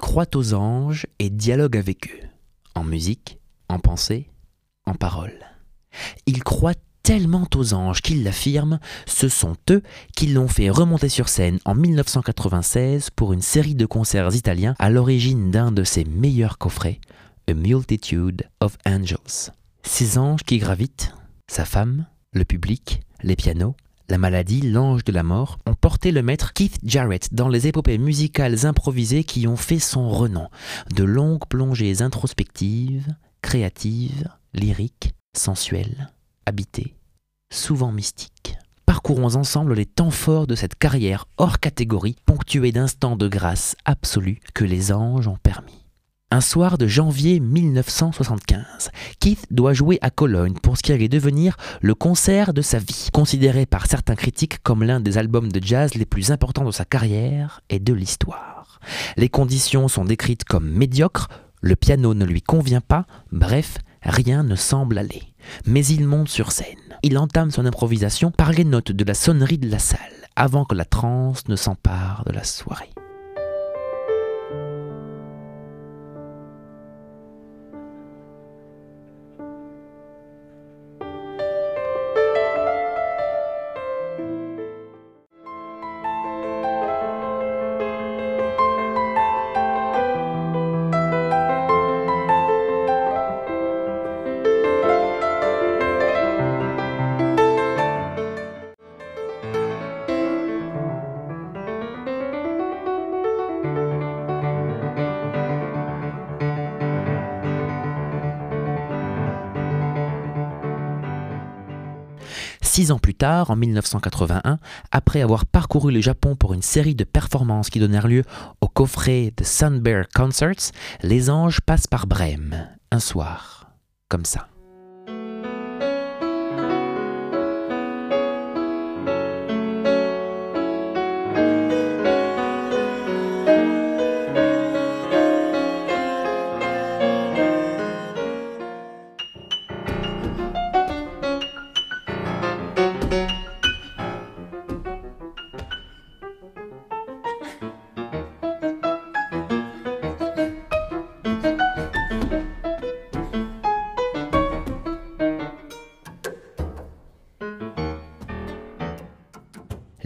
croit aux anges et dialogue avec eux, en musique, en pensée, en parole. Il croit tellement aux anges qu'il l'affirme, ce sont eux qui l'ont fait remonter sur scène en 1996 pour une série de concerts italiens à l'origine d'un de ses meilleurs coffrets, A Multitude of Angels. Ces anges qui gravitent, sa femme, le public, les pianos, la maladie, l'ange de la mort, ont porté le maître Keith Jarrett dans les épopées musicales improvisées qui ont fait son renom, de longues plongées introspectives, créatives, lyriques, sensuelles, habitées, souvent mystiques. Parcourons ensemble les temps forts de cette carrière hors catégorie, ponctuée d'instants de grâce absolue que les anges ont permis. Un soir de janvier 1975, Keith doit jouer à Cologne pour ce qui allait devenir le concert de sa vie, considéré par certains critiques comme l'un des albums de jazz les plus importants de sa carrière et de l'histoire. Les conditions sont décrites comme médiocres, le piano ne lui convient pas, bref, rien ne semble aller. Mais il monte sur scène. Il entame son improvisation par les notes de la sonnerie de la salle, avant que la transe ne s'empare de la soirée. Six ans plus tard, en 1981, après avoir parcouru le Japon pour une série de performances qui donnèrent lieu au coffret The Sun Bear Concerts, les anges passent par Brême, un soir, comme ça.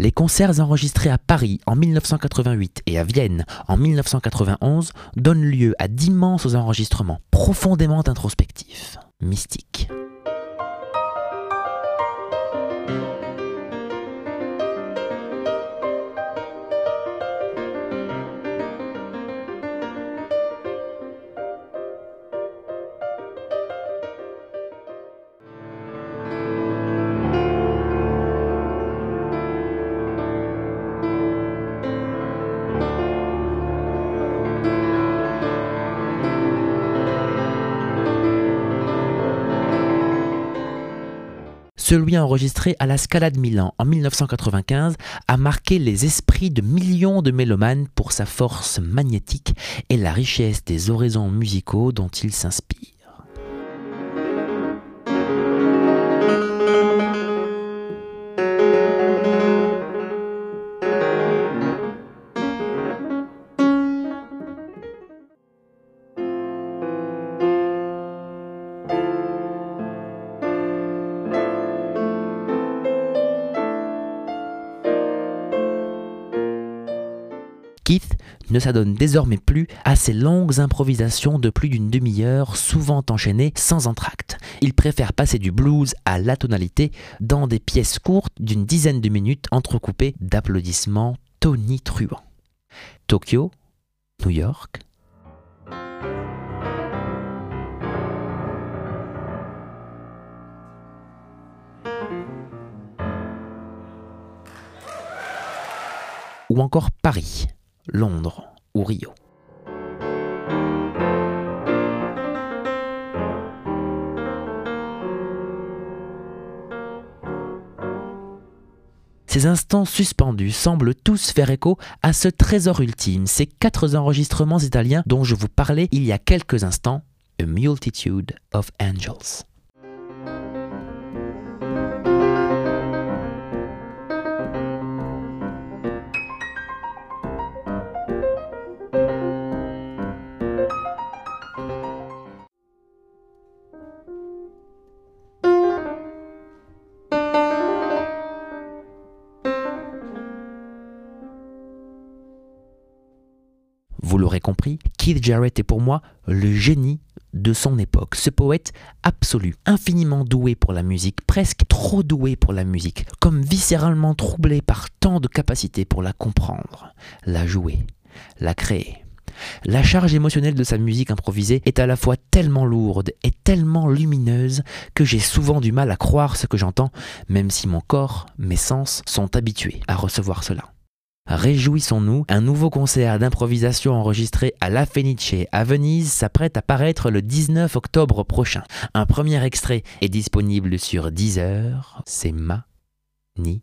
Les concerts enregistrés à Paris en 1988 et à Vienne en 1991 donnent lieu à d'immenses enregistrements profondément introspectifs, mystiques. Celui enregistré à la Scala de Milan en 1995 a marqué les esprits de millions de mélomanes pour sa force magnétique et la richesse des oraisons musicaux dont il s'inspire. Keith ne s'adonne désormais plus à ces longues improvisations de plus d'une demi-heure, souvent enchaînées sans entracte. Il préfère passer du blues à la tonalité dans des pièces courtes d'une dizaine de minutes entrecoupées d'applaudissements tonitruants. Tokyo, New York, ou encore Paris, Londres ou Rio. Ces instants suspendus semblent tous faire écho à ce trésor ultime, ces quatre enregistrements italiens dont je vous parlais il y a quelques instants, A Multitude of Angels. L'aurez compris, Keith Jarrett est pour moi le génie de son époque, ce poète absolu, infiniment doué pour la musique, presque trop doué pour la musique, comme viscéralement troublé par tant de capacités pour la comprendre, la jouer, la créer. La charge émotionnelle de sa musique improvisée est à la fois tellement lourde et tellement lumineuse que j'ai souvent du mal à croire ce que j'entends, même si mon corps, mes sens sont habitués à recevoir cela. Réjouissons-nous, un nouveau concert d'improvisation enregistré à La Fenice à Venise s'apprête à paraître le 19 octobre prochain. Un premier extrait est disponible sur Deezer, c'est ma ni